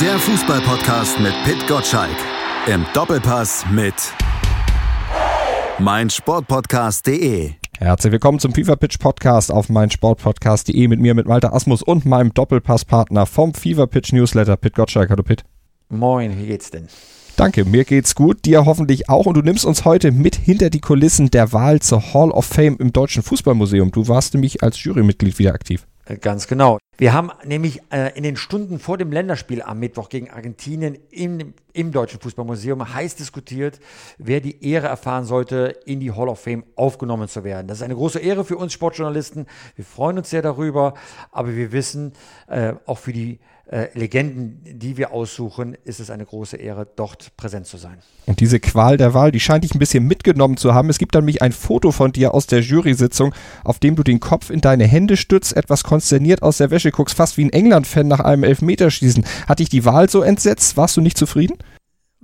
Der Fußballpodcast mit Pit Gottschalk. Im Doppelpass mit meinsportpodcast.de. Herzlich willkommen zum FIFA Pitch Podcast auf meinsportpodcast.de mit mir, mit Malte Asmus und meinem Doppelpasspartner vom FIFA Pitch Newsletter, Pit Gottschalk. Hallo Pit. Moin, wie geht's denn? Danke, mir geht's gut, dir hoffentlich auch und du nimmst uns heute mit hinter die Kulissen der Wahl zur Hall of Fame im Deutschen Fußballmuseum. Du warst nämlich als Jurymitglied wieder aktiv. Äh, ganz genau. Wir haben nämlich äh, in den Stunden vor dem Länderspiel am Mittwoch gegen Argentinien im, im Deutschen Fußballmuseum heiß diskutiert, wer die Ehre erfahren sollte, in die Hall of Fame aufgenommen zu werden. Das ist eine große Ehre für uns Sportjournalisten. Wir freuen uns sehr darüber, aber wir wissen, äh, auch für die äh, Legenden, die wir aussuchen, ist es eine große Ehre, dort präsent zu sein. Und diese Qual der Wahl, die scheint dich ein bisschen mitgenommen zu haben. Es gibt nämlich ein Foto von dir aus der Jury-Sitzung, auf dem du den Kopf in deine Hände stützt, etwas konsterniert aus der Wäsche guckst, fast wie ein England-Fan nach einem Elfmeterschießen. Hat dich die Wahl so entsetzt? Warst du nicht zufrieden?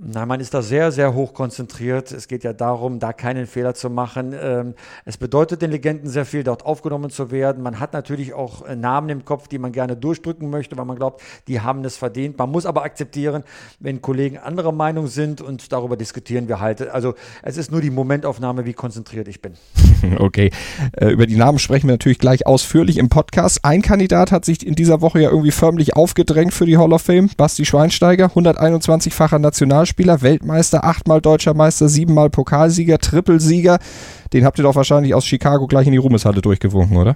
Nein, man ist da sehr, sehr hoch konzentriert. Es geht ja darum, da keinen Fehler zu machen. Ähm, es bedeutet den Legenden sehr viel, dort aufgenommen zu werden. Man hat natürlich auch äh, Namen im Kopf, die man gerne durchdrücken möchte, weil man glaubt, die haben es verdient. Man muss aber akzeptieren, wenn Kollegen anderer Meinung sind und darüber diskutieren wir halt. Also es ist nur die Momentaufnahme, wie konzentriert ich bin. Okay, äh, über die Namen sprechen wir natürlich gleich ausführlich im Podcast. Ein Kandidat hat sich in dieser Woche ja irgendwie förmlich aufgedrängt für die Hall of Fame. Basti Schweinsteiger, 121-facher Nationalspieler. Nationalspieler, Weltmeister, achtmal deutscher Meister, siebenmal Pokalsieger, Trippelsieger. Den habt ihr doch wahrscheinlich aus Chicago gleich in die Ruhmeshalle durchgewunken, oder?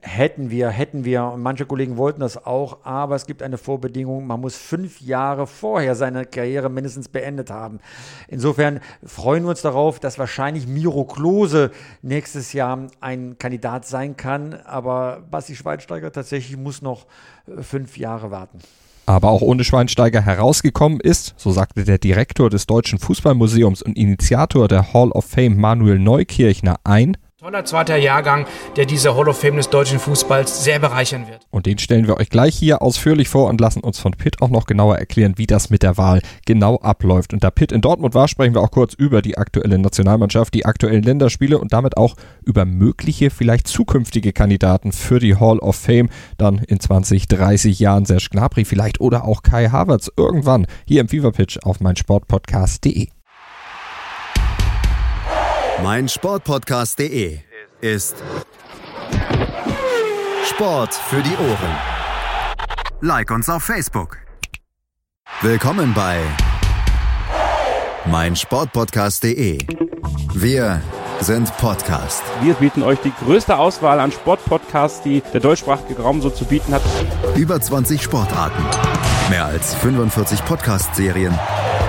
Hätten wir, hätten wir. Und manche Kollegen wollten das auch, aber es gibt eine Vorbedingung. Man muss fünf Jahre vorher seine Karriere mindestens beendet haben. Insofern freuen wir uns darauf, dass wahrscheinlich Miro Klose nächstes Jahr ein Kandidat sein kann. Aber Basti Schweinsteiger tatsächlich muss noch äh, fünf Jahre warten aber auch ohne Schweinsteiger herausgekommen ist, so sagte der Direktor des Deutschen Fußballmuseums und Initiator der Hall of Fame Manuel Neukirchner ein, Toller zweiter Jahrgang, der diese Hall of Fame des deutschen Fußballs sehr bereichern wird. Und den stellen wir euch gleich hier ausführlich vor und lassen uns von Pitt auch noch genauer erklären, wie das mit der Wahl genau abläuft. Und da Pitt in Dortmund war, sprechen wir auch kurz über die aktuelle Nationalmannschaft, die aktuellen Länderspiele und damit auch über mögliche, vielleicht zukünftige Kandidaten für die Hall of Fame dann in 20, 30 Jahren. Serge Gnabry vielleicht oder auch Kai Havertz irgendwann hier im Fever Pitch auf meinsportpodcast.de mein Sportpodcast.de ist Sport für die Ohren. Like uns auf Facebook. Willkommen bei mein Sportpodcast.de. Wir sind Podcast. Wir bieten euch die größte Auswahl an Sportpodcasts, die der deutschsprachige Raum so zu bieten hat. Über 20 Sportarten, mehr als 45 Podcast-Serien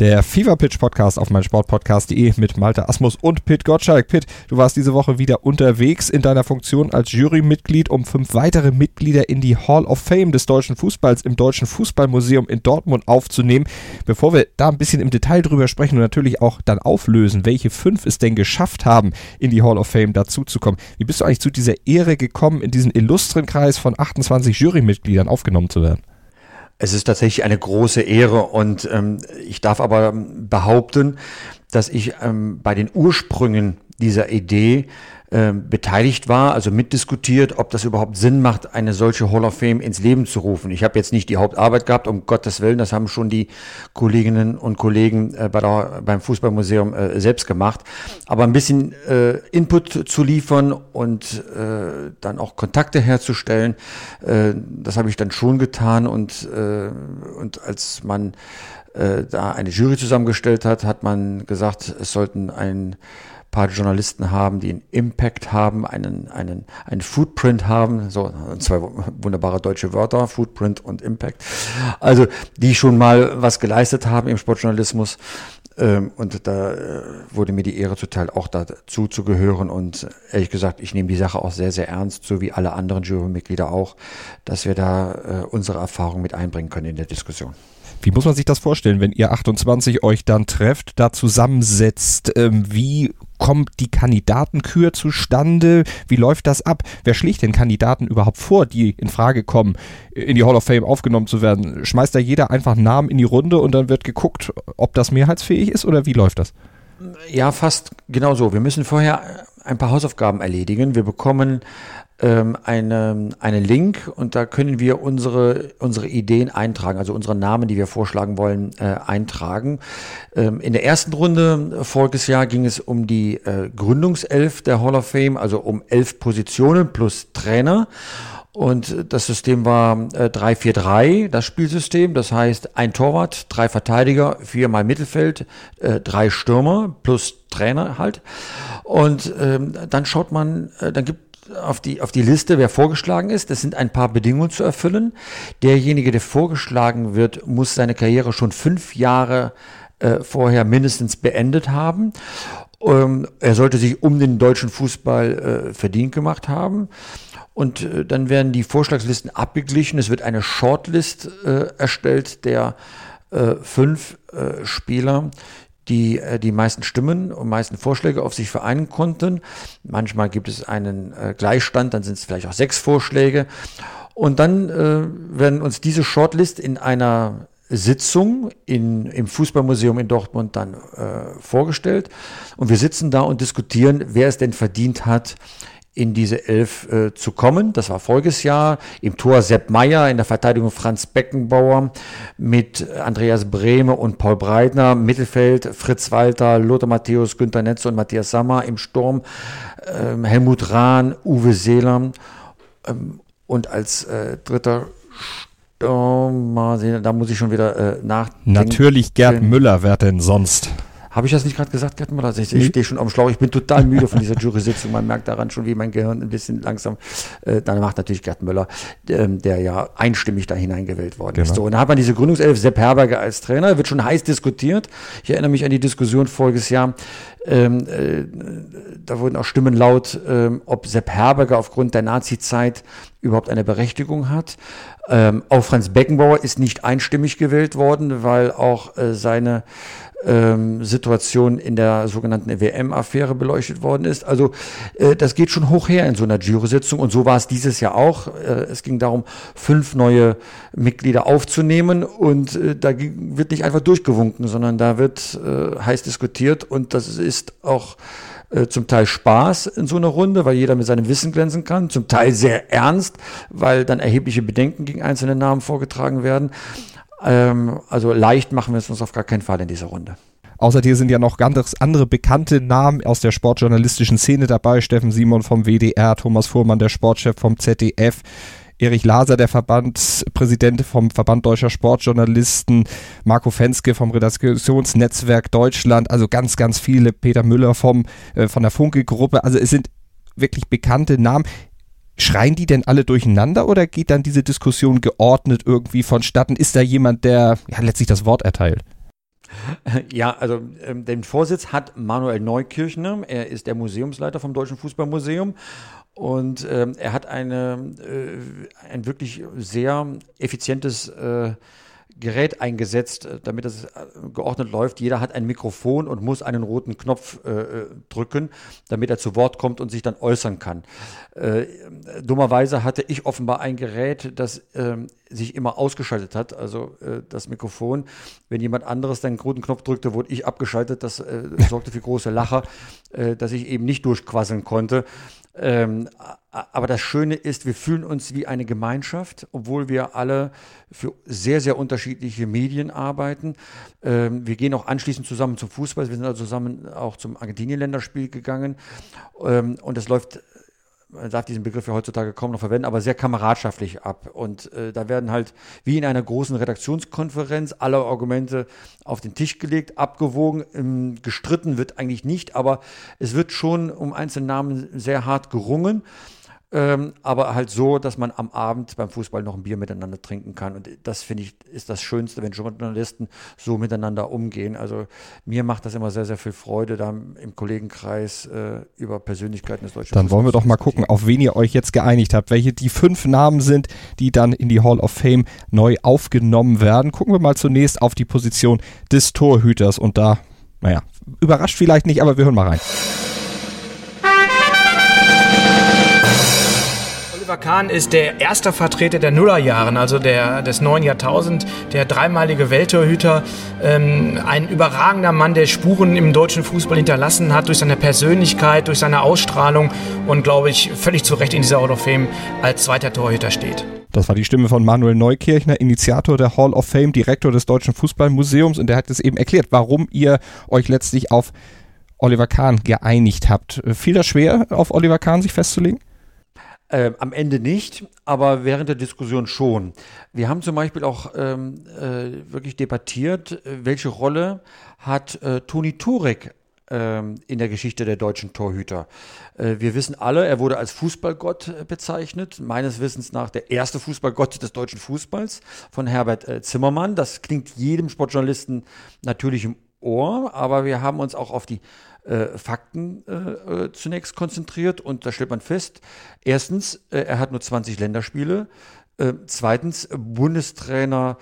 Der Fever Pitch Podcast auf meinsportpodcast.de mit Malte Asmus und Pit Gottschalk. Pit, du warst diese Woche wieder unterwegs in deiner Funktion als Jurymitglied, um fünf weitere Mitglieder in die Hall of Fame des deutschen Fußballs im Deutschen Fußballmuseum in Dortmund aufzunehmen. Bevor wir da ein bisschen im Detail drüber sprechen und natürlich auch dann auflösen, welche fünf es denn geschafft haben, in die Hall of Fame dazuzukommen. Wie bist du eigentlich zu dieser Ehre gekommen, in diesen illustren Kreis von 28 Jurymitgliedern aufgenommen zu werden? Es ist tatsächlich eine große Ehre und ähm, ich darf aber behaupten, dass ich ähm, bei den Ursprüngen dieser Idee beteiligt war, also mitdiskutiert, ob das überhaupt Sinn macht, eine solche Hall of Fame ins Leben zu rufen. Ich habe jetzt nicht die Hauptarbeit gehabt, um Gottes Willen, das haben schon die Kolleginnen und Kollegen äh, bei der, beim Fußballmuseum äh, selbst gemacht. Aber ein bisschen äh, Input zu liefern und äh, dann auch Kontakte herzustellen, äh, das habe ich dann schon getan und, äh, und als man da eine Jury zusammengestellt hat, hat man gesagt, es sollten ein paar Journalisten haben, die einen Impact haben, einen, einen, einen Footprint haben, so zwei wunderbare deutsche Wörter, Footprint und Impact, also die schon mal was geleistet haben im Sportjournalismus. Ähm, und da äh, wurde mir die Ehre zuteil, auch dazu zu gehören. Und ehrlich gesagt, ich nehme die Sache auch sehr, sehr ernst, so wie alle anderen Jurymitglieder auch, dass wir da äh, unsere Erfahrung mit einbringen können in der Diskussion. Wie muss man sich das vorstellen, wenn ihr 28 euch dann trefft, da zusammensetzt? Ähm, wie kommt die Kandidatenkür zustande? Wie läuft das ab? Wer schlägt den Kandidaten überhaupt vor, die in Frage kommen, in die Hall of Fame aufgenommen zu werden? Schmeißt da jeder einfach Namen in die Runde und dann wird geguckt, ob das mehrheitsfähig ist oder wie läuft das? Ja, fast genau so. Wir müssen vorher ein paar Hausaufgaben erledigen. Wir bekommen ähm, eine, Link und da können wir unsere, unsere Ideen eintragen, also unsere Namen, die wir vorschlagen wollen, äh, eintragen. Ähm, in der ersten Runde voriges Jahr ging es um die äh, Gründungself der Hall of Fame, also um elf Positionen plus Trainer. Und das System war äh, 3-4-3, das Spielsystem. Das heißt, ein Torwart, drei Verteidiger, viermal Mittelfeld, äh, drei Stürmer plus Trainer halt. Und ähm, dann schaut man, äh, dann gibt auf die, auf die Liste, wer vorgeschlagen ist. Das sind ein paar Bedingungen zu erfüllen. Derjenige, der vorgeschlagen wird, muss seine Karriere schon fünf Jahre äh, vorher mindestens beendet haben. Ähm, er sollte sich um den deutschen Fußball äh, verdient gemacht haben. Und äh, dann werden die Vorschlagslisten abgeglichen. Es wird eine Shortlist äh, erstellt der äh, fünf äh, Spieler, die äh, die meisten Stimmen und meisten Vorschläge auf sich vereinen konnten. Manchmal gibt es einen äh, Gleichstand, dann sind es vielleicht auch sechs Vorschläge. Und dann äh, werden uns diese Shortlist in einer Sitzung in, im Fußballmuseum in Dortmund dann äh, vorgestellt. Und wir sitzen da und diskutieren, wer es denn verdient hat, in diese Elf äh, zu kommen. Das war voriges Jahr. Im Tor Sepp Meyer, in der Verteidigung Franz Beckenbauer mit Andreas Brehme und Paul Breitner. Mittelfeld Fritz Walter, Lothar Matthäus, Günter Netze und Matthias Sammer. Im Sturm ähm, Helmut Rahn, Uwe Seeler. Ähm, und als äh, dritter sehen, da muss ich schon wieder äh, nachdenken. Natürlich Gerd Müller, wer denn sonst? Habe ich das nicht gerade gesagt, Gerd Müller? Ich, ich stehe schon am Schlauch. Ich bin total müde von dieser Jury-Sitzung. Man merkt daran schon, wie mein Gehirn ein bisschen langsam. Äh, dann macht natürlich Gerd Müller, ähm, der ja einstimmig da hineingewählt worden genau. ist. So, und da hat man diese Gründungself Sepp Herberger als Trainer. Wird schon heiß diskutiert. Ich erinnere mich an die Diskussion voriges Jahr. Ähm, äh, da wurden auch Stimmen laut, ähm, ob Sepp Herberger aufgrund der Nazi-Zeit überhaupt eine Berechtigung hat. Ähm, auch Franz Beckenbauer ist nicht einstimmig gewählt worden, weil auch äh, seine ähm, Situation in der sogenannten WM-Affäre beleuchtet worden ist. Also äh, das geht schon hoch her in so einer Jury-Sitzung und so war es dieses Jahr auch. Äh, es ging darum, fünf neue Mitglieder aufzunehmen und äh, da wird nicht einfach durchgewunken, sondern da wird äh, heiß diskutiert und das ist auch äh, zum Teil Spaß in so einer Runde, weil jeder mit seinem Wissen glänzen kann, zum Teil sehr ernst, weil dann erhebliche Bedenken gegen einzelne Namen vorgetragen werden. Ähm, also leicht machen wir es uns auf gar keinen Fall in dieser Runde. Außer dir sind ja noch ganz andere bekannte Namen aus der sportjournalistischen Szene dabei. Steffen Simon vom WDR, Thomas Fuhrmann, der Sportchef vom ZDF, Erich Laser, der Verbandspräsident vom Verband Deutscher Sportjournalisten, Marco Fenske vom Redaktionsnetzwerk Deutschland, also ganz, ganz viele, Peter Müller vom, äh, von der Funke-Gruppe. Also es sind wirklich bekannte Namen. Schreien die denn alle durcheinander oder geht dann diese Diskussion geordnet irgendwie vonstatten? Ist da jemand, der ja, letztlich das Wort erteilt? Ja, also ähm, den Vorsitz hat Manuel Neukirchner. Er ist der Museumsleiter vom Deutschen Fußballmuseum und ähm, er hat eine, äh, ein wirklich sehr effizientes äh, Gerät eingesetzt, äh, damit es äh, geordnet läuft. Jeder hat ein Mikrofon und muss einen roten Knopf äh, äh, drücken, damit er zu Wort kommt und sich dann äußern kann. Äh, dummerweise hatte ich offenbar ein Gerät, das äh, sich immer ausgeschaltet hat, also das Mikrofon. Wenn jemand anderes den roten Knopf drückte, wurde ich abgeschaltet. Das sorgte für große Lacher, dass ich eben nicht durchquasseln konnte. Ähm, aber das Schöne ist, wir fühlen uns wie eine Gemeinschaft, obwohl wir alle für sehr, sehr unterschiedliche Medien arbeiten. Ähm, wir gehen auch anschließend zusammen zum Fußball. Wir sind also zusammen auch zum Argentinien-Länderspiel gegangen. Ähm, und es läuft man darf diesen Begriff ja heutzutage kaum noch verwenden, aber sehr kameradschaftlich ab. Und äh, da werden halt wie in einer großen Redaktionskonferenz alle Argumente auf den Tisch gelegt, abgewogen, ähm, gestritten wird eigentlich nicht, aber es wird schon um einzelne Namen sehr hart gerungen. Ähm, aber halt so, dass man am Abend beim Fußball noch ein Bier miteinander trinken kann. Und das finde ich ist das Schönste, wenn Journalisten so miteinander umgehen. Also mir macht das immer sehr, sehr viel Freude, da im Kollegenkreis äh, über Persönlichkeiten des deutschen Dann wollen wir doch mal gucken, auf wen ihr euch jetzt geeinigt habt, welche die fünf Namen sind, die dann in die Hall of Fame neu aufgenommen werden. Gucken wir mal zunächst auf die Position des Torhüters und da, naja, überrascht vielleicht nicht, aber wir hören mal rein. Oliver Kahn ist der erste Vertreter der Nullerjahren, also der, des neuen Jahrtausends, der dreimalige Welttorhüter, ähm, ein überragender Mann, der Spuren im deutschen Fußball hinterlassen hat durch seine Persönlichkeit, durch seine Ausstrahlung und, glaube ich, völlig zu Recht in dieser Hall of Fame als zweiter Torhüter steht. Das war die Stimme von Manuel Neukirchner, Initiator der Hall of Fame, Direktor des Deutschen Fußballmuseums und der hat es eben erklärt, warum ihr euch letztlich auf Oliver Kahn geeinigt habt. Fiel das schwer, auf Oliver Kahn sich festzulegen? Äh, am Ende nicht, aber während der Diskussion schon. Wir haben zum Beispiel auch ähm, äh, wirklich debattiert, welche Rolle hat äh, Toni Turek ähm, in der Geschichte der deutschen Torhüter. Äh, wir wissen alle, er wurde als Fußballgott äh, bezeichnet, meines Wissens nach der erste Fußballgott des deutschen Fußballs von Herbert äh, Zimmermann. Das klingt jedem Sportjournalisten natürlich im Ohr, aber wir haben uns auch auf die äh, Fakten äh, zunächst konzentriert und da stellt man fest, erstens, äh, er hat nur 20 Länderspiele, zweitens, Bundestrainer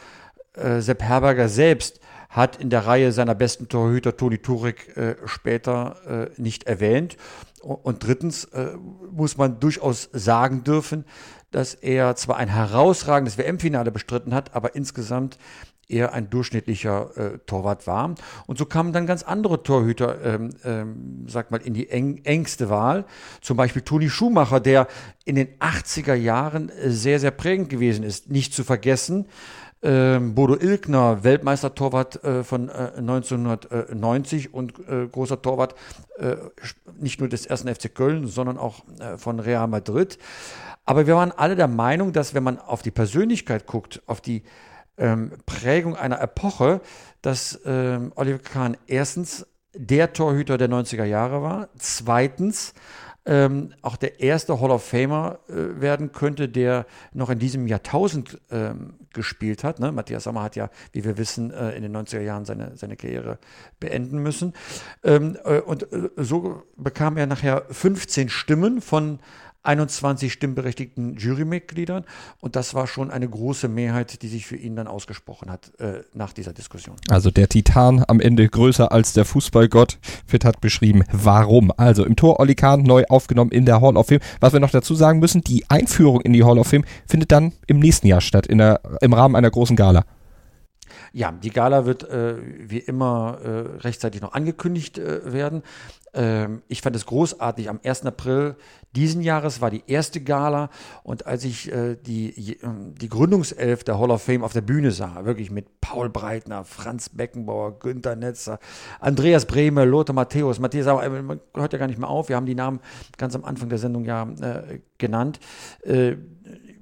Sepp Herberger selbst hat in der Reihe seiner besten Torhüter Toni Turek äh, später äh, nicht erwähnt. Und drittens äh, muss man durchaus sagen dürfen, dass er zwar ein herausragendes WM-Finale bestritten hat, aber insgesamt eher ein durchschnittlicher äh, Torwart war. Und so kamen dann ganz andere Torhüter, ähm, ähm, sag mal, in die eng, engste Wahl. Zum Beispiel Toni Schumacher, der in den 80er Jahren äh, sehr, sehr prägend gewesen ist. Nicht zu vergessen, ähm, Bodo Ilkner, Weltmeistertorwart äh, von äh, 1990 und äh, großer Torwart äh, nicht nur des ersten FC Köln, sondern auch äh, von Real Madrid. Aber wir waren alle der Meinung, dass wenn man auf die Persönlichkeit guckt, auf die ähm, Prägung einer Epoche, dass ähm, Oliver Kahn erstens der Torhüter der 90er Jahre war, zweitens ähm, auch der erste Hall of Famer äh, werden könnte, der noch in diesem Jahrtausend ähm, gespielt hat. Ne? Matthias Sommer hat ja, wie wir wissen, äh, in den 90er Jahren seine, seine Karriere beenden müssen. Ähm, äh, und äh, so bekam er nachher 15 Stimmen von 21 stimmberechtigten Jurymitgliedern. Und das war schon eine große Mehrheit, die sich für ihn dann ausgesprochen hat äh, nach dieser Diskussion. Also der Titan am Ende größer als der Fußballgott. Fit hat beschrieben, warum. Also im Tor Oli Kahn neu aufgenommen in der Hall of Fame. Was wir noch dazu sagen müssen, die Einführung in die Hall of Fame findet dann im nächsten Jahr statt, in der, im Rahmen einer großen Gala. Ja, die Gala wird äh, wie immer äh, rechtzeitig noch angekündigt äh, werden. Ähm, ich fand es großartig. Am 1. April diesen Jahres war die erste Gala und als ich äh, die, ähm, die Gründungself der Hall of Fame auf der Bühne sah, wirklich mit Paul Breitner, Franz Beckenbauer, Günter Netzer, Andreas Brehme, Lothar Matthäus, Matthias, aber äh, man hört ja gar nicht mehr auf, wir haben die Namen ganz am Anfang der Sendung ja äh, genannt.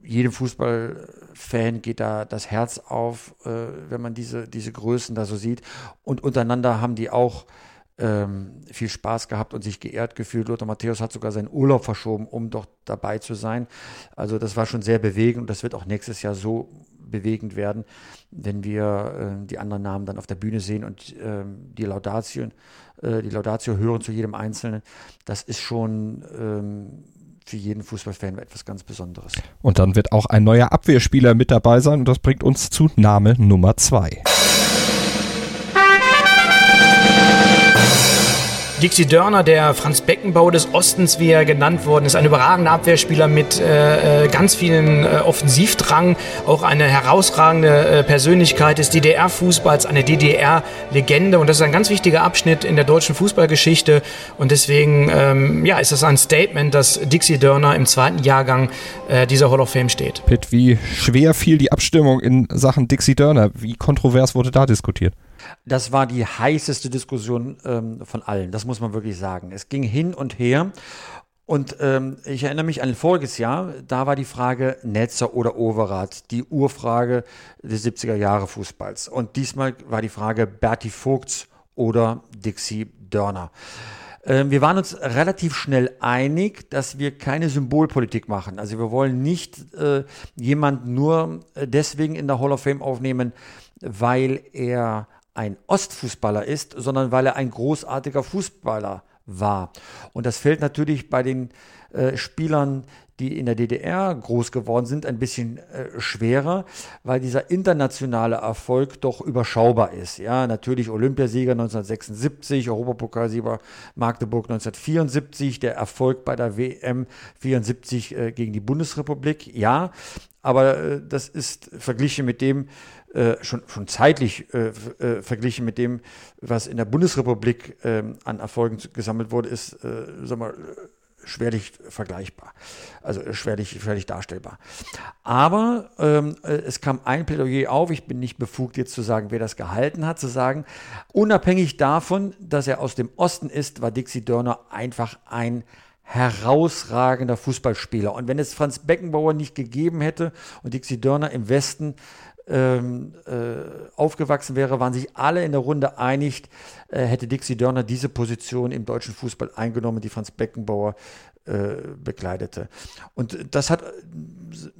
Jedem Fußballfan geht da das Herz auf, äh, wenn man diese, diese Größen da so sieht. Und untereinander haben die auch ähm, viel Spaß gehabt und sich geehrt gefühlt. Lothar Matthäus hat sogar seinen Urlaub verschoben, um doch dabei zu sein. Also das war schon sehr bewegend und das wird auch nächstes Jahr so bewegend werden, wenn wir äh, die anderen Namen dann auf der Bühne sehen und äh, die Laudatio, äh, die Laudatio hören zu jedem Einzelnen. Das ist schon ähm, für jeden Fußballfan etwas ganz Besonderes. Und dann wird auch ein neuer Abwehrspieler mit dabei sein und das bringt uns zu Name Nummer zwei. Dixie Dörner, der Franz Beckenbau des Ostens, wie er genannt worden ist, ein überragender Abwehrspieler mit äh, äh, ganz vielen äh, Offensivdrang, auch eine herausragende äh, Persönlichkeit des DDR-Fußballs, eine DDR-Legende und das ist ein ganz wichtiger Abschnitt in der deutschen Fußballgeschichte und deswegen ähm, ja, ist das ein Statement, dass Dixie Dörner im zweiten Jahrgang äh, dieser Hall of Fame steht. Pitt, wie schwer fiel die Abstimmung in Sachen Dixie Dörner? Wie kontrovers wurde da diskutiert? Das war die heißeste Diskussion ähm, von allen, das muss man wirklich sagen. Es ging hin und her. Und ähm, ich erinnere mich an voriges Jahr, da war die Frage Netzer oder Overath, die Urfrage des 70er Jahre Fußballs. Und diesmal war die Frage Berti Vogts oder Dixie Dörner. Ähm, wir waren uns relativ schnell einig, dass wir keine Symbolpolitik machen. Also wir wollen nicht äh, jemanden nur äh, deswegen in der Hall of Fame aufnehmen, weil er ein Ostfußballer ist, sondern weil er ein großartiger Fußballer war. Und das fällt natürlich bei den äh, Spielern, die in der DDR groß geworden sind, ein bisschen äh, schwerer, weil dieser internationale Erfolg doch überschaubar ist. Ja, natürlich Olympiasieger 1976, Europapokalsieger Magdeburg 1974, der Erfolg bei der WM 74 äh, gegen die Bundesrepublik, ja, aber äh, das ist verglichen mit dem, äh, schon, schon zeitlich äh, äh, verglichen mit dem, was in der Bundesrepublik ähm, an Erfolgen gesammelt wurde, ist, äh, sag mal, schwerlich vergleichbar, also schwerlich, schwerlich darstellbar. Aber ähm, äh, es kam ein Plädoyer auf, ich bin nicht befugt jetzt zu sagen, wer das gehalten hat, zu sagen, unabhängig davon, dass er aus dem Osten ist, war Dixie Dörner einfach ein herausragender Fußballspieler. Und wenn es Franz Beckenbauer nicht gegeben hätte und Dixie Dörner im Westen ähm, äh, aufgewachsen wäre, waren sich alle in der Runde einig, äh, hätte Dixie Dörner diese Position im deutschen Fußball eingenommen, die Franz Beckenbauer äh, bekleidete. Und das hat,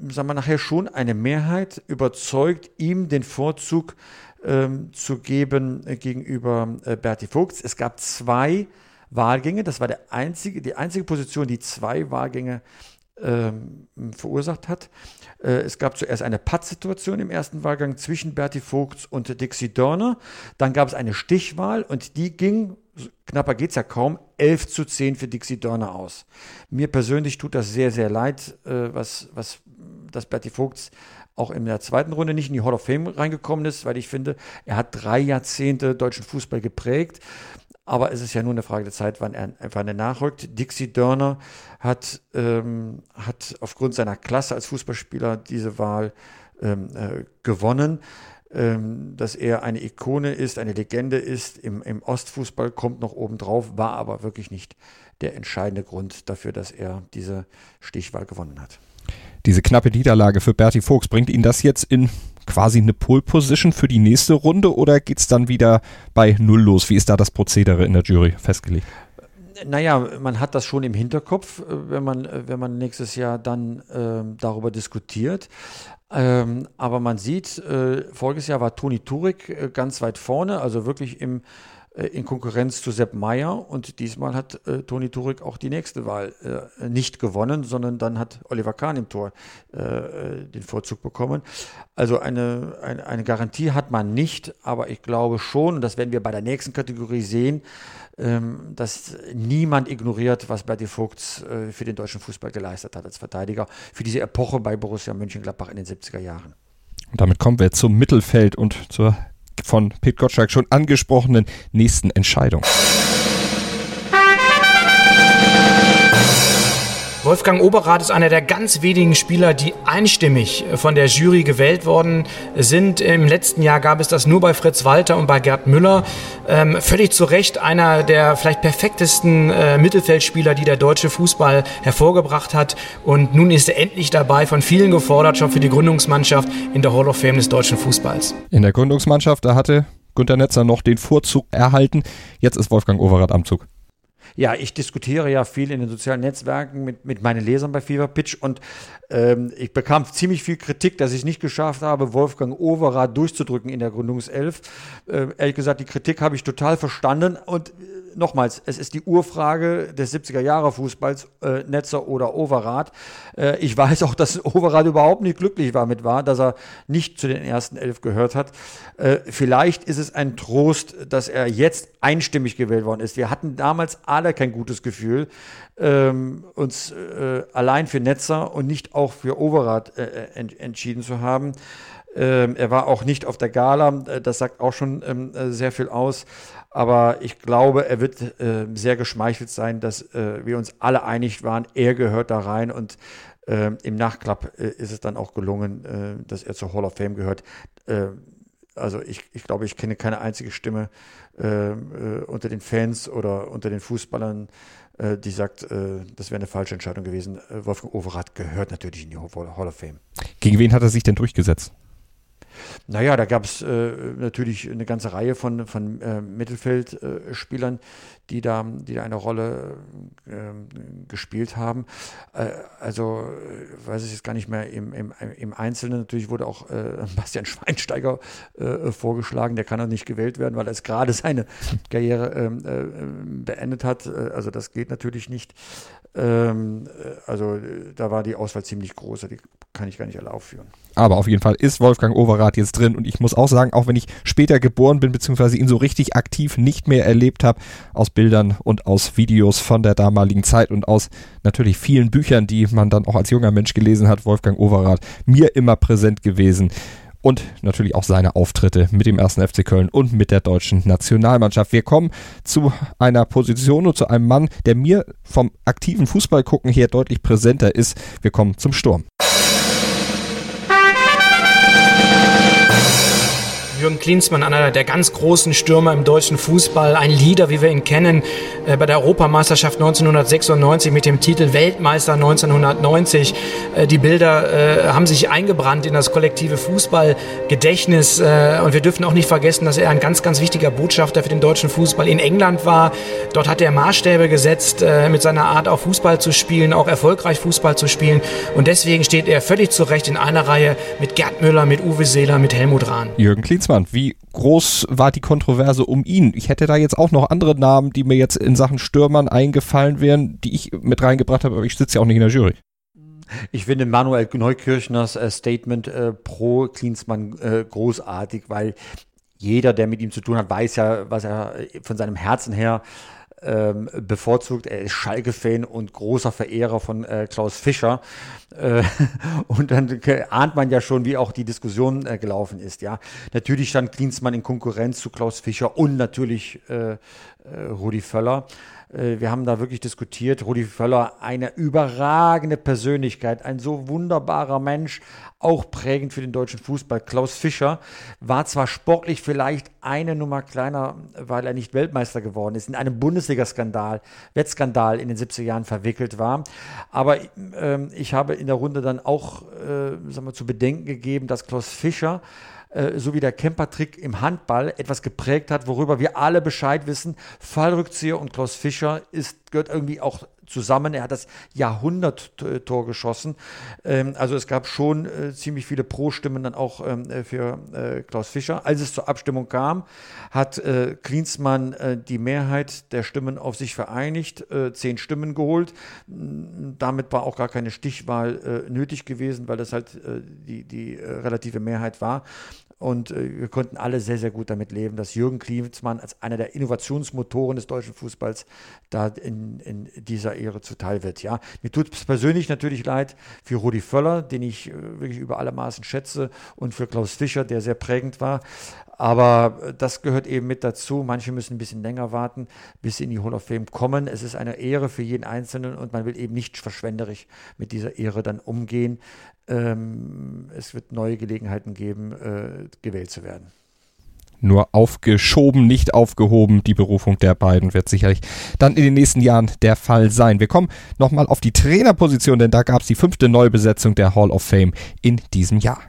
sagen wir nachher schon eine Mehrheit überzeugt, ihm den Vorzug ähm, zu geben äh, gegenüber äh, Berti Vogts. Es gab zwei Wahlgänge, das war der einzige, die einzige Position, die zwei Wahlgänge ähm, verursacht hat. Äh, es gab zuerst eine Pattsituation im ersten Wahlgang zwischen Berti Vogts und Dixie Dorner. Dann gab es eine Stichwahl und die ging, knapper geht es ja kaum, 11 zu 10 für Dixie Dorner aus. Mir persönlich tut das sehr, sehr leid, äh, was, was, dass Berti Vogts auch in der zweiten Runde nicht in die Hall of Fame reingekommen ist, weil ich finde, er hat drei Jahrzehnte deutschen Fußball geprägt. Aber es ist ja nur eine Frage der Zeit, wann er, wann er nachrückt. Dixie Dörner hat, ähm, hat aufgrund seiner Klasse als Fußballspieler diese Wahl ähm, äh, gewonnen. Ähm, dass er eine Ikone ist, eine Legende ist im, im Ostfußball, kommt noch obendrauf, war aber wirklich nicht der entscheidende Grund dafür, dass er diese Stichwahl gewonnen hat. Diese knappe Niederlage für Berti Fuchs, bringt ihn das jetzt in quasi eine Pole Position für die nächste Runde oder geht es dann wieder bei Null los? Wie ist da das Prozedere in der Jury festgelegt? Naja, man hat das schon im Hinterkopf, äh, wenn man, äh, wenn man nächstes Jahr dann äh, darüber diskutiert. Ähm, aber man sieht, äh, voriges Jahr war Toni Turek äh, ganz weit vorne, also wirklich im in Konkurrenz zu Sepp Meyer und diesmal hat äh, Toni Turek auch die nächste Wahl äh, nicht gewonnen, sondern dann hat Oliver Kahn im Tor äh, den Vorzug bekommen. Also eine, eine, eine, Garantie hat man nicht, aber ich glaube schon, und das werden wir bei der nächsten Kategorie sehen, ähm, dass niemand ignoriert, was Berti Vogts äh, für den deutschen Fußball geleistet hat als Verteidiger, für diese Epoche bei Borussia Mönchengladbach in den 70er Jahren. Und damit kommen wir zum Mittelfeld und zur von Pete Gottschalk schon angesprochenen nächsten Entscheidung. Wolfgang Oberrath ist einer der ganz wenigen Spieler, die einstimmig von der Jury gewählt worden sind. Im letzten Jahr gab es das nur bei Fritz Walter und bei Gerd Müller. Ähm, völlig zu Recht einer der vielleicht perfektesten äh, Mittelfeldspieler, die der deutsche Fußball hervorgebracht hat. Und nun ist er endlich dabei, von vielen gefordert, schon für die Gründungsmannschaft in der Hall of Fame des deutschen Fußballs. In der Gründungsmannschaft, da hatte Günter Netzer noch den Vorzug erhalten. Jetzt ist Wolfgang Overath am Zug. Ja, ich diskutiere ja viel in den sozialen Netzwerken mit, mit meinen Lesern bei Fever Pitch und ähm, ich bekam ziemlich viel Kritik, dass ich es nicht geschafft habe, Wolfgang Overath durchzudrücken in der Gründungself. Äh, ehrlich gesagt, die Kritik habe ich total verstanden und nochmals, es ist die Urfrage des 70er Jahre Fußballs, äh, Netzer oder Overath. Äh, ich weiß auch, dass Overath überhaupt nicht glücklich damit war, dass er nicht zu den ersten elf gehört hat. Äh, vielleicht ist es ein Trost, dass er jetzt einstimmig gewählt worden ist. Wir hatten damals alle kein gutes Gefühl, ähm, uns äh, allein für Netzer und nicht auch für Overath äh, äh, ent entschieden zu haben. Ähm, er war auch nicht auf der Gala, das sagt auch schon ähm, sehr viel aus. Aber ich glaube, er wird äh, sehr geschmeichelt sein, dass äh, wir uns alle einig waren, er gehört da rein und äh, im Nachklapp äh, ist es dann auch gelungen, äh, dass er zur Hall of Fame gehört. Äh, also ich, ich glaube, ich kenne keine einzige Stimme unter den Fans oder unter den Fußballern, die sagt, das wäre eine falsche Entscheidung gewesen. Wolfgang Overath gehört natürlich in die Hall of Fame. Gegen wen hat er sich denn durchgesetzt? Naja, da gab es äh, natürlich eine ganze Reihe von, von äh, Mittelfeldspielern, die da, die da eine Rolle äh, gespielt haben. Äh, also äh, weiß ich jetzt gar nicht mehr im, im, im Einzelnen. Natürlich wurde auch äh, Bastian Schweinsteiger äh, vorgeschlagen. Der kann auch nicht gewählt werden, weil er jetzt gerade seine Karriere ähm, äh, beendet hat. Also das geht natürlich nicht. Ähm, also da war die Auswahl ziemlich groß. Die kann ich gar nicht alle aufführen. Aber auf jeden Fall ist Wolfgang Overath jetzt drin und ich muss auch sagen, auch wenn ich später geboren bin, beziehungsweise ihn so richtig aktiv nicht mehr erlebt habe, aus Bildern und aus Videos von der damaligen Zeit und aus natürlich vielen Büchern, die man dann auch als junger Mensch gelesen hat, Wolfgang Overath, mir immer präsent gewesen und natürlich auch seine Auftritte mit dem ersten FC Köln und mit der deutschen Nationalmannschaft. Wir kommen zu einer Position und zu einem Mann, der mir vom aktiven Fußballgucken her deutlich präsenter ist. Wir kommen zum Sturm. Jürgen Klinsmann, einer der ganz großen Stürmer im deutschen Fußball, ein Leader, wie wir ihn kennen, äh, bei der Europameisterschaft 1996 mit dem Titel Weltmeister 1990. Äh, die Bilder äh, haben sich eingebrannt in das kollektive Fußballgedächtnis und wir dürfen auch nicht vergessen, dass er ein ganz, ganz wichtiger Botschafter für den deutschen Fußball in England war. Dort hat er Maßstäbe gesetzt, mit seiner Art auch Fußball zu spielen, auch erfolgreich Fußball zu spielen und deswegen steht er völlig zu Recht in einer Reihe mit Gerd Müller, mit Uwe Seeler, mit Helmut Rahn. Jürgen Klinsmann wie groß war die Kontroverse um ihn? Ich hätte da jetzt auch noch andere Namen, die mir jetzt in Sachen Stürmern eingefallen wären, die ich mit reingebracht habe, aber ich sitze ja auch nicht in der Jury. Ich finde Manuel Neukirchners äh, Statement äh, pro Klinsmann äh, großartig, weil jeder, der mit ihm zu tun hat, weiß ja, was er von seinem Herzen her ähm, bevorzugt. Er ist Schalke-Fan und großer Verehrer von äh, Klaus Fischer. Äh, und dann ahnt man ja schon, wie auch die Diskussion äh, gelaufen ist. Ja, natürlich stand Klinsmann in Konkurrenz zu Klaus Fischer und natürlich äh, äh, Rudi Völler. Äh, wir haben da wirklich diskutiert. Rudi Völler, eine überragende Persönlichkeit, ein so wunderbarer Mensch, auch prägend für den deutschen Fußball. Klaus Fischer war zwar sportlich vielleicht eine Nummer kleiner, weil er nicht Weltmeister geworden ist, in einem Bundesliga-Skandal, Wettskandal in den 70er Jahren verwickelt war. Aber ähm, ich habe in der Runde dann auch äh, sagen wir, zu bedenken gegeben, dass Klaus Fischer äh, so wie der Camper-Trick im Handball etwas geprägt hat, worüber wir alle Bescheid wissen. Fallrückzieher und Klaus Fischer ist, gehört irgendwie auch zusammen. Er hat das Jahrhundert-Tor geschossen. Ähm, also es gab schon äh, ziemlich viele Pro-Stimmen dann auch ähm, äh, für äh, Klaus Fischer. Als es zur Abstimmung kam, hat äh, Klinsmann äh, die Mehrheit der Stimmen auf sich vereinigt, zehn Stimmen geholt. Damit war auch gar keine Stichwahl nötig gewesen, weil das halt die, die relative Mehrheit war. Und äh, wir konnten alle sehr, sehr gut damit leben, dass Jürgen Klinsmann als einer der Innovationsmotoren des deutschen Fußballs da in, in dieser Ehre zuteil wird. Ja. Mir tut es persönlich natürlich leid für Rudi Völler, den ich äh, wirklich über alle Maßen schätze, und für Klaus Fischer, der sehr prägend war. Aber äh, das gehört eben mit dazu. Manche müssen ein bisschen länger warten, bis sie in die Hall of Fame kommen. Es ist eine Ehre für jeden Einzelnen und man will eben nicht verschwenderisch mit dieser Ehre dann umgehen. Ähm, es wird neue Gelegenheiten geben, äh, gewählt zu werden nur aufgeschoben, nicht aufgehoben. Die Berufung der beiden wird sicherlich dann in den nächsten Jahren der Fall sein. Wir kommen nochmal auf die Trainerposition, denn da gab es die fünfte Neubesetzung der Hall of Fame in diesem Jahr.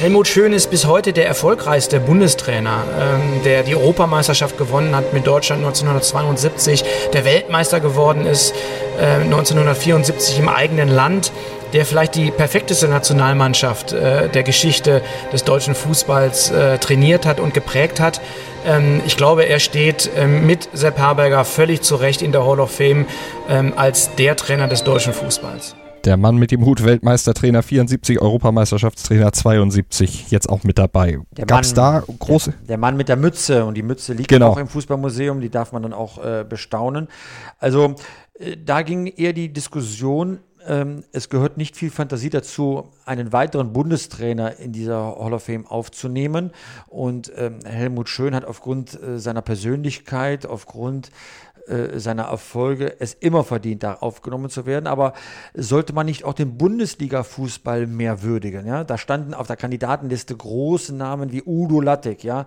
Helmut Schön ist bis heute der erfolgreichste Bundestrainer, ähm, der die Europameisterschaft gewonnen hat mit Deutschland 1972, der Weltmeister geworden ist äh, 1974 im eigenen Land, der vielleicht die perfekteste Nationalmannschaft äh, der Geschichte des deutschen Fußballs äh, trainiert hat und geprägt hat. Ähm, ich glaube, er steht ähm, mit Sepp Herberger völlig zu Recht in der Hall of Fame ähm, als der Trainer des deutschen Fußballs. Der Mann mit dem Hut, Weltmeistertrainer 74, Europameisterschaftstrainer 72, jetzt auch mit dabei. Gab es da große. Der, der, Mann mit der Mütze und die Mütze liegt genau. auch im Fußballmuseum, die darf man dann auch äh, bestaunen. Also äh, da ging eher die Diskussion, ähm, es gehört nicht viel Fantasie dazu, einen weiteren Bundestrainer in dieser Hall of Fame aufzunehmen. Und ähm, Helmut Schön hat aufgrund äh, seiner Persönlichkeit, aufgrund seiner Erfolge es immer verdient, da aufgenommen zu werden. Aber sollte man nicht auch den Bundesliga-Fußball mehr würdigen? Ja? Da standen auf der Kandidatenliste große Namen wie Udo Lattek. Ja?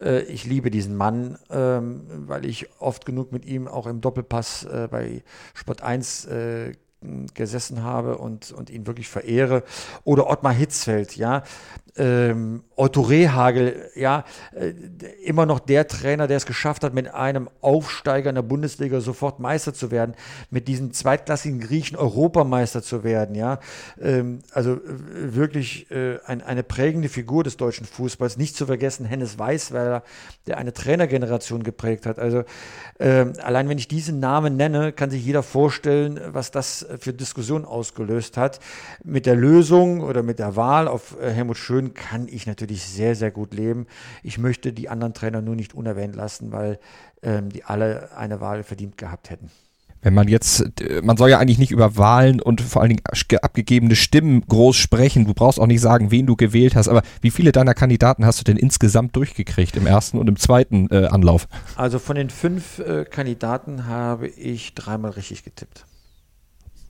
Äh, ich liebe diesen Mann, ähm, weil ich oft genug mit ihm auch im Doppelpass äh, bei Sport 1 gesessen habe und, und ihn wirklich verehre. Oder Ottmar Hitzfeld, ja ähm, Otto Rehagel, ja, äh, immer noch der Trainer, der es geschafft hat, mit einem Aufsteiger in der Bundesliga sofort Meister zu werden, mit diesen zweitklassigen Griechen Europameister zu werden, ja. Ähm, also äh, wirklich äh, ein, eine prägende Figur des deutschen Fußballs. Nicht zu vergessen Hennes Weißweiler, der eine Trainergeneration geprägt hat. Also ähm, allein wenn ich diesen Namen nenne, kann sich jeder vorstellen, was das für Diskussionen ausgelöst hat. Mit der Lösung oder mit der Wahl auf äh, Helmut Schön Schön kann ich natürlich sehr, sehr gut leben. Ich möchte die anderen Trainer nur nicht unerwähnt lassen, weil ähm, die alle eine Wahl verdient gehabt hätten. Wenn man jetzt, man soll ja eigentlich nicht über Wahlen und vor allen Dingen abgegebene Stimmen groß sprechen. Du brauchst auch nicht sagen, wen du gewählt hast. Aber wie viele deiner Kandidaten hast du denn insgesamt durchgekriegt im ersten und im zweiten äh, Anlauf? Also von den fünf äh, Kandidaten habe ich dreimal richtig getippt.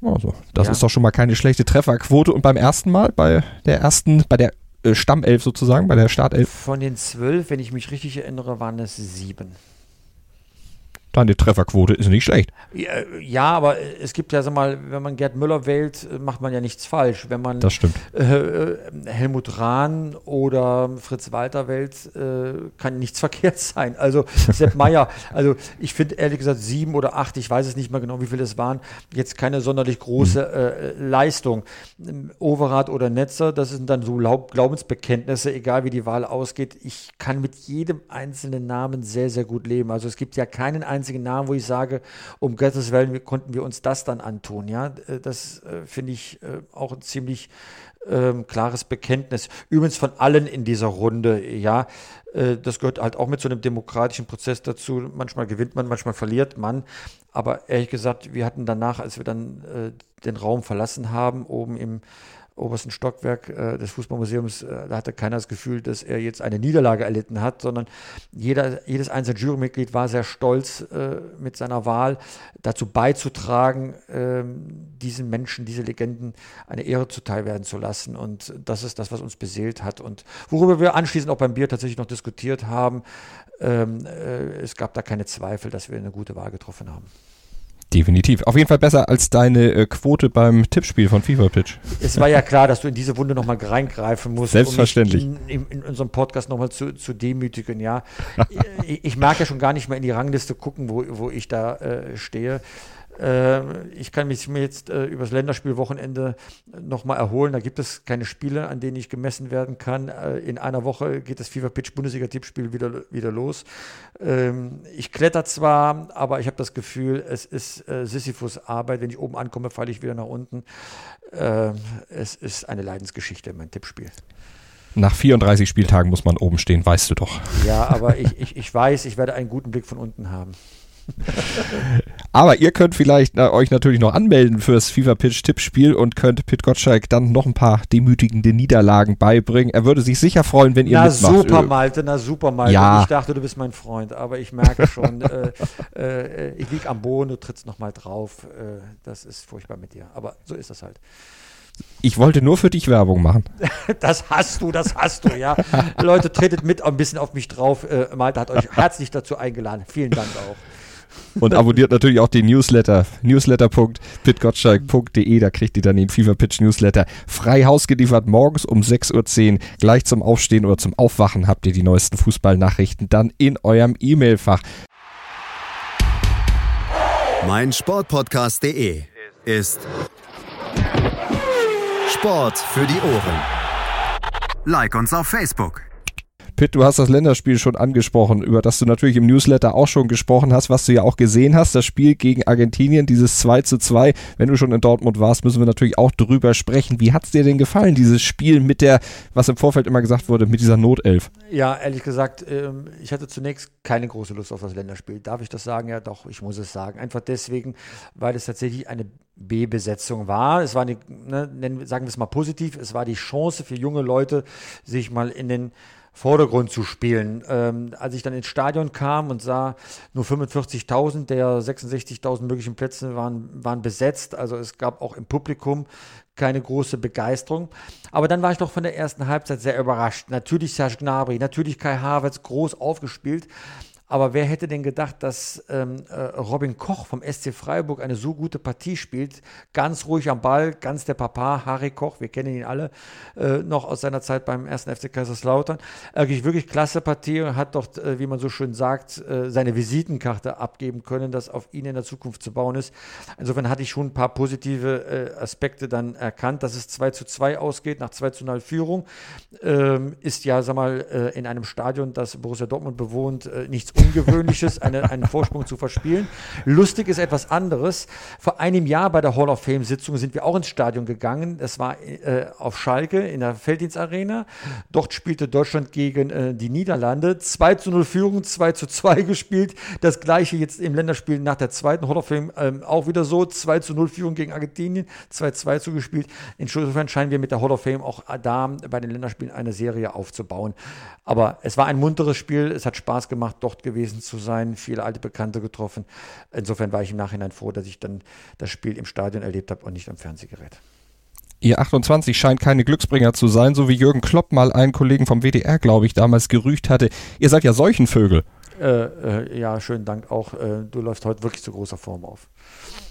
Also, das ja. ist doch schon mal keine schlechte Trefferquote. Und beim ersten Mal, bei der ersten, bei der äh, Stammelf sozusagen, bei der Startelf? Von den zwölf, wenn ich mich richtig erinnere, waren es sieben. Deine Trefferquote ist nicht schlecht. Ja, aber es gibt ja, sag mal, wenn man Gerd Müller wählt, macht man ja nichts falsch. Wenn man das stimmt. Äh, Helmut Rahn oder Fritz Walter wählt, äh, kann nichts verkehrt sein. Also Sepp Meier, also ich finde ehrlich gesagt sieben oder acht, ich weiß es nicht mehr genau, wie viele es waren, jetzt keine sonderlich große mhm. äh, Leistung. Overath oder Netzer, das sind dann so Glaubensbekenntnisse, egal wie die Wahl ausgeht. Ich kann mit jedem einzelnen Namen sehr, sehr gut leben. Also es gibt ja keinen einzigen einzigen Namen, wo ich sage, um Gottes Willen konnten wir uns das dann antun. Ja, äh, das äh, finde ich äh, auch ein ziemlich ähm, klares Bekenntnis. Übrigens von allen in dieser Runde, ja. Äh, das gehört halt auch mit so einem demokratischen Prozess dazu. Manchmal gewinnt man, manchmal verliert man. Aber ehrlich gesagt, wir hatten danach, als wir dann äh, den Raum verlassen haben, oben im obersten Stockwerk äh, des Fußballmuseums, äh, da hatte keiner das Gefühl, dass er jetzt eine Niederlage erlitten hat, sondern jeder, jedes einzelne Jurymitglied war sehr stolz äh, mit seiner Wahl dazu beizutragen, ähm, diesen Menschen, diese Legenden eine Ehre zuteil werden zu lassen. Und das ist das, was uns beseelt hat und worüber wir anschließend auch beim Bier tatsächlich noch diskutiert haben. Ähm, äh, es gab da keine Zweifel, dass wir eine gute Wahl getroffen haben. Definitiv. Auf jeden Fall besser als deine äh, Quote beim Tippspiel von FIFA Pitch. Es war ja klar, dass du in diese Wunde nochmal reingreifen musst. Selbstverständlich. Um in, in, unserem Podcast nochmal zu, zu demütigen, ja. ich, ich, mag ja schon gar nicht mehr in die Rangliste gucken, wo, wo ich da äh, stehe. Äh, ich kann mich jetzt äh, übers Länderspielwochenende nochmal erholen. Da gibt es keine Spiele, an denen ich gemessen werden kann. Äh, in einer Woche geht das FIFA Pitch Bundesliga-Tippspiel wieder, wieder los. Ähm, ich kletter zwar, aber ich habe das Gefühl, es ist äh, Sisyphus-Arbeit. Wenn ich oben ankomme, falle ich wieder nach unten. Äh, es ist eine Leidensgeschichte, mein Tippspiel. Nach 34 Spieltagen muss man oben stehen, weißt du doch. Ja, aber ich, ich, ich weiß, ich werde einen guten Blick von unten haben. Aber ihr könnt vielleicht na, euch natürlich noch anmelden fürs FIFA Pitch Tippspiel und könnt Pit Gottschalk dann noch ein paar demütigende Niederlagen beibringen. Er würde sich sicher freuen, wenn ihr na, mitmacht. Na super, Malte, na super, Malte. Ja. Ich dachte, du bist mein Freund, aber ich merke schon, äh, äh, ich liege am Boden, du trittst nochmal drauf. Äh, das ist furchtbar mit dir, aber so ist das halt. Ich wollte nur für dich Werbung machen. Das hast du, das hast du, ja. Leute, tretet mit ein bisschen auf mich drauf. Äh, Malte hat euch herzlich dazu eingeladen. Vielen Dank auch. Und abonniert natürlich auch den Newsletter, newsletter.pitgottschalk.de, da kriegt ihr dann den Fever Pitch Newsletter frei Haus geliefert, morgens um 6.10 Uhr, gleich zum Aufstehen oder zum Aufwachen habt ihr die neuesten Fußballnachrichten dann in eurem E-Mail-Fach. Mein Sportpodcast.de ist Sport für die Ohren. Like uns auf Facebook. Pitt, du hast das Länderspiel schon angesprochen, über das du natürlich im Newsletter auch schon gesprochen hast, was du ja auch gesehen hast, das Spiel gegen Argentinien, dieses 2 zu 2. Wenn du schon in Dortmund warst, müssen wir natürlich auch drüber sprechen. Wie hat es dir denn gefallen, dieses Spiel mit der, was im Vorfeld immer gesagt wurde, mit dieser Notelf? Ja, ehrlich gesagt, ähm, ich hatte zunächst keine große Lust auf das Länderspiel. Darf ich das sagen? Ja, doch, ich muss es sagen. Einfach deswegen, weil es tatsächlich eine B-Besetzung war. Es war eine, ne, sagen wir es mal positiv, es war die Chance für junge Leute, sich mal in den Vordergrund zu spielen. Ähm, als ich dann ins Stadion kam und sah, nur 45.000 der 66.000 möglichen Plätze waren, waren besetzt, also es gab auch im Publikum keine große Begeisterung. Aber dann war ich doch von der ersten Halbzeit sehr überrascht. Natürlich Serge Gnabry, natürlich Kai Havertz groß aufgespielt. Aber wer hätte denn gedacht, dass ähm, äh, Robin Koch vom SC Freiburg eine so gute Partie spielt? Ganz ruhig am Ball, ganz der Papa, Harry Koch, wir kennen ihn alle äh, noch aus seiner Zeit beim ersten FC Kaiserslautern. Wirklich, wirklich klasse Partie und hat doch, äh, wie man so schön sagt, äh, seine Visitenkarte abgeben können, dass auf ihn in der Zukunft zu bauen ist. Insofern hatte ich schon ein paar positive äh, Aspekte dann erkannt, dass es 2 zu 2 ausgeht, nach 2 zu 0 Führung. Ähm, ist ja, sag mal, äh, in einem Stadion, das Borussia Dortmund bewohnt, nichts Ungewöhnliches, eine, einen Vorsprung zu verspielen. Lustig ist etwas anderes. Vor einem Jahr bei der Hall of Fame-Sitzung sind wir auch ins Stadion gegangen. Das war äh, auf Schalke in der Felddienstarena. Dort spielte Deutschland gegen äh, die Niederlande. 2 zu 0 Führung, 2 zu 2 gespielt. Das gleiche jetzt im Länderspiel nach der zweiten Hall of Fame ähm, auch wieder so. 2 zu 0 Führung gegen Argentinien, 2 zu 2 zugespielt. Insofern scheinen wir mit der Hall of Fame auch da bei den Länderspielen eine Serie aufzubauen. Aber es war ein munteres Spiel. Es hat Spaß gemacht, dort gewesen zu sein, viele alte Bekannte getroffen. Insofern war ich im Nachhinein froh, dass ich dann das Spiel im Stadion erlebt habe und nicht am Fernsehgerät. Ihr 28 scheint keine Glücksbringer zu sein, so wie Jürgen Klopp mal einen Kollegen vom WDR, glaube ich, damals gerügt hatte. Ihr seid ja solchen Vögel. Äh, äh, ja, schönen Dank auch. Äh, du läufst heute wirklich zu großer Form auf.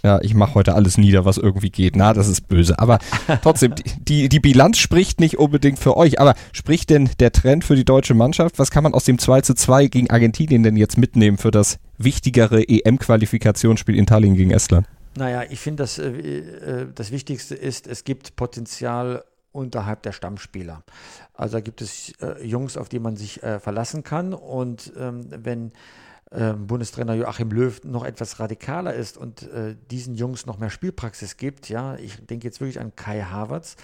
Ja, ich mache heute alles nieder, was irgendwie geht. Na, das ist böse. Aber trotzdem, die, die Bilanz spricht nicht unbedingt für euch. Aber spricht denn der Trend für die deutsche Mannschaft? Was kann man aus dem 2 zu 2 gegen Argentinien denn jetzt mitnehmen für das wichtigere EM-Qualifikationsspiel in Tallinn gegen Estland? Naja, ich finde, das, äh, äh, das Wichtigste ist, es gibt Potenzial unterhalb der Stammspieler. Also da gibt es äh, Jungs, auf die man sich äh, verlassen kann. Und ähm, wenn ähm, Bundestrainer Joachim Löw noch etwas radikaler ist und äh, diesen Jungs noch mehr Spielpraxis gibt, ja, ich denke jetzt wirklich an Kai Havertz,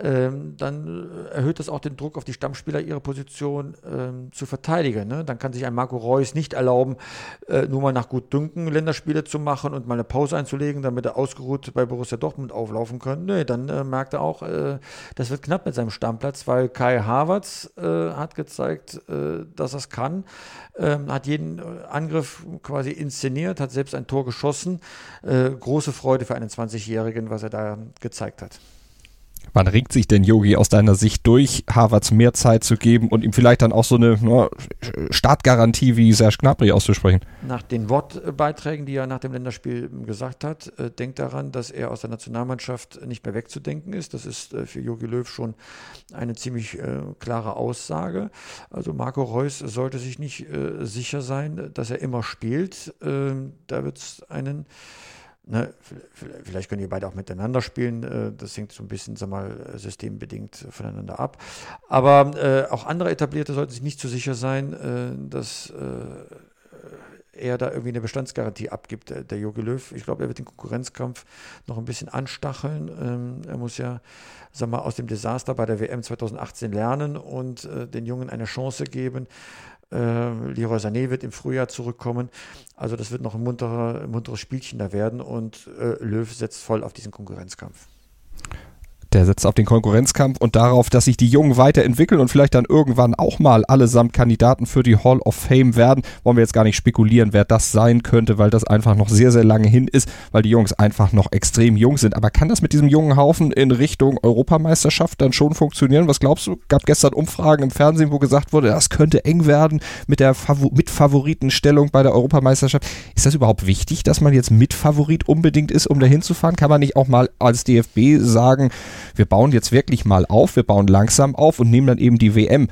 ähm, dann äh, erhöht das auch den Druck auf die Stammspieler, ihre Position ähm, zu verteidigen. Ne? Dann kann sich ein Marco Reus nicht erlauben, äh, nur mal nach gut Dünken Länderspiele zu machen und mal eine Pause einzulegen, damit er ausgeruht bei Borussia Dortmund auflaufen kann. Nee, dann äh, merkt er auch, äh, das wird knapp mit seinem Stammplatz, weil Kai Havertz äh, hat gezeigt, dass er es kann, ähm, hat jeden Angriff quasi inszeniert, hat selbst ein Tor geschossen. große Freude für einen 20-Jährigen, was er da gezeigt hat. Wann ringt sich denn Yogi aus deiner Sicht durch, Harvards mehr Zeit zu geben und ihm vielleicht dann auch so eine na, Startgarantie wie Serge Gnabry auszusprechen? Nach den Wortbeiträgen, die er nach dem Länderspiel gesagt hat, äh, denkt daran, dass er aus der Nationalmannschaft nicht mehr wegzudenken ist. Das ist äh, für Jogi Löw schon eine ziemlich äh, klare Aussage. Also Marco Reus sollte sich nicht äh, sicher sein, dass er immer spielt. Ähm, da wird es einen Ne, vielleicht können die beide auch miteinander spielen. Äh, das hängt so ein bisschen, sag mal, systembedingt voneinander ab. Aber äh, auch andere Etablierte sollten sich nicht zu so sicher sein, äh, dass äh, er da irgendwie eine Bestandsgarantie abgibt, der, der Jogi Löw. Ich glaube, er wird den Konkurrenzkampf noch ein bisschen anstacheln. Ähm, er muss ja, sag mal, aus dem Desaster bei der WM 2018 lernen und äh, den Jungen eine Chance geben. Äh, Leroy Sané wird im Frühjahr zurückkommen. Also das wird noch ein munterer, munteres Spielchen da werden und äh, Löw setzt voll auf diesen Konkurrenzkampf. Der setzt auf den Konkurrenzkampf und darauf, dass sich die Jungen weiterentwickeln und vielleicht dann irgendwann auch mal allesamt Kandidaten für die Hall of Fame werden. Wollen wir jetzt gar nicht spekulieren, wer das sein könnte, weil das einfach noch sehr, sehr lange hin ist, weil die Jungs einfach noch extrem jung sind. Aber kann das mit diesem jungen Haufen in Richtung Europameisterschaft dann schon funktionieren? Was glaubst du? Gab gestern Umfragen im Fernsehen, wo gesagt wurde, das könnte eng werden mit der Fav Mitfavoritenstellung bei der Europameisterschaft. Ist das überhaupt wichtig, dass man jetzt Mitfavorit unbedingt ist, um da hinzufahren? Kann man nicht auch mal als DFB sagen, wir bauen jetzt wirklich mal auf, wir bauen langsam auf und nehmen dann eben die WM,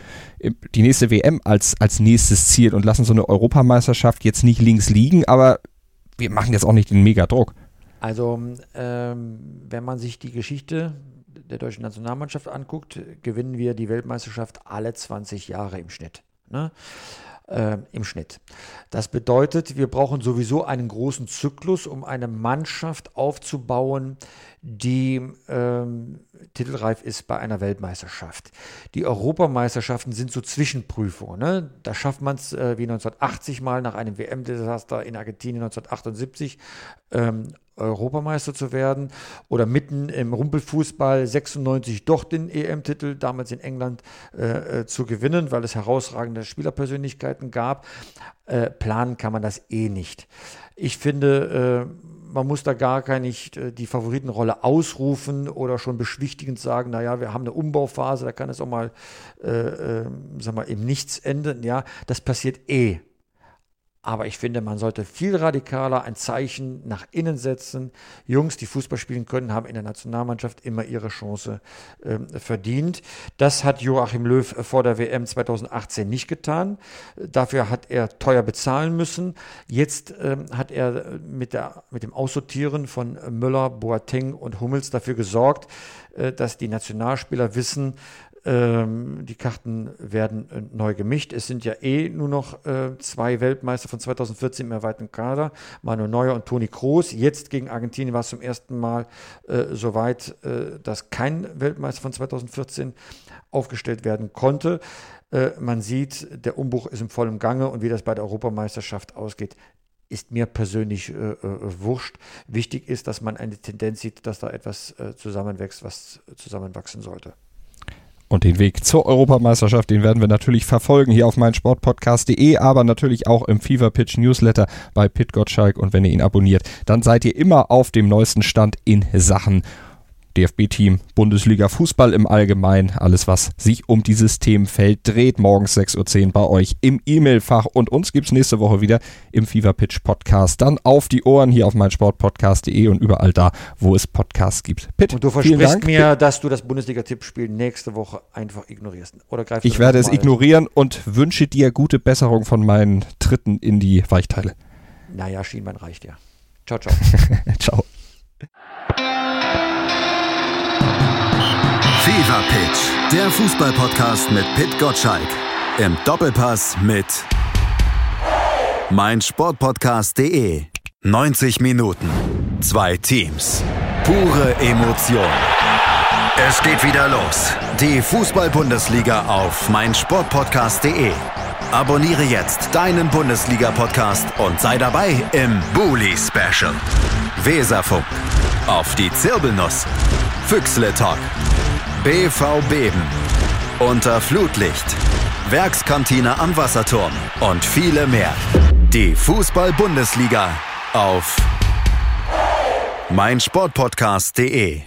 die nächste WM als, als nächstes Ziel und lassen so eine Europameisterschaft jetzt nicht links liegen, aber wir machen jetzt auch nicht den Megadruck. Also, ähm, wenn man sich die Geschichte der deutschen Nationalmannschaft anguckt, gewinnen wir die Weltmeisterschaft alle 20 Jahre im Schnitt. Ne? Äh, im Schnitt. Das bedeutet, wir brauchen sowieso einen großen Zyklus, um eine Mannschaft aufzubauen, die ähm, titelreif ist bei einer Weltmeisterschaft. Die Europameisterschaften sind so Zwischenprüfungen. Ne? Da schafft man es äh, wie 1980 mal nach einem WM-Desaster in Argentinien 1978 ähm, Europameister zu werden oder mitten im Rumpelfußball 96 doch den EM-Titel, damals in England, äh, äh, zu gewinnen, weil es herausragende Spielerpersönlichkeiten gab. Äh, planen kann man das eh nicht. Ich finde, äh, man muss da gar keine nicht äh, die Favoritenrolle ausrufen oder schon beschwichtigend sagen, naja, wir haben eine Umbauphase, da kann es auch mal, äh, sag mal, im Nichts enden. Ja, das passiert eh Aber ich finde, man sollte viel radikaler ein Zeichen nach innen setzen. Jungs, die Fußball spielen können, haben in der Nationalmannschaft immer ihre Chance äh, verdient. Das hat Joachim Löw vor der WM 2018 nicht getan. Dafür hat er teuer bezahlen müssen. Jetzt äh, hat er mit, der, mit dem Aussortieren von Müller, Boateng und Hummels dafür gesorgt, äh, dass die Nationalspieler wissen, ähm, die Karten werden äh, neu gemischt. Es sind ja eh nur noch äh, zwei Weltmeister von 2014 im erweiterten Kader, Manu Neuer und Toni Kroos. Jetzt gegen Argentinien war es zum ersten Mal äh, so weit, äh, dass kein Weltmeister von 2014 aufgestellt werden konnte. Äh, man sieht, der Umbruch ist im vollen Gange und wie das bei der Europameisterschaft ausgeht, ist mir persönlich äh, äh, wurscht. Wichtig ist, dass man eine Tendenz sieht, dass da etwas zusammenwächst, was zusammenwachsen sollte. Und den Weg zur Europameisterschaft, den werden wir natürlich verfolgen hier auf meinsportpodcast.de, aber natürlich auch im Fever Pitch Newsletter bei Pit Gottschalk. Und wenn ihr ihn abonniert, dann seid ihr immer auf dem neuesten Stand in Sachen DFB-Team, Bundesliga, Fußball im Allgemeinen, alles was sich um dieses Themenfeld dreht, morgens 6.10 Uhr bei euch im E-Mail-Fach und uns gibt es nächste Woche wieder im Fever Pitch Podcast. Dann auf die Ohren hier auf meinsportpodcast.de und überall da, wo es Podcasts gibt. Pitt, und du versprichst mir, dass du das Bundesliga-Tippspiel nächste Woche einfach ignorierst. Oder greifst ich werde es ignorieren und wünsche dir gute Besserung von meinen Tritten in die Weichteile. Naja, Schienbein reicht ja. Ciao, ciao. ciao. Der Fußballpodcast mit Pit Gottschalk. Im Doppelpass mit meinsportpodcast.de. 90 Minuten, zwei Teams, pure Emotion. Es geht wieder los. Die Fußball-Bundesliga auf meinsportpodcast.de. Abonniere jetzt deinen Bundesliga-Podcast und sei dabei im Bully Special. Weserfunk. Auf die Zirbelnuss. Füchsle Talk BV Beben. Unter Flutlicht. Werkskantine am Wasserturm. Und viele mehr. Die Fußball-Bundesliga auf meinsportpodcast.de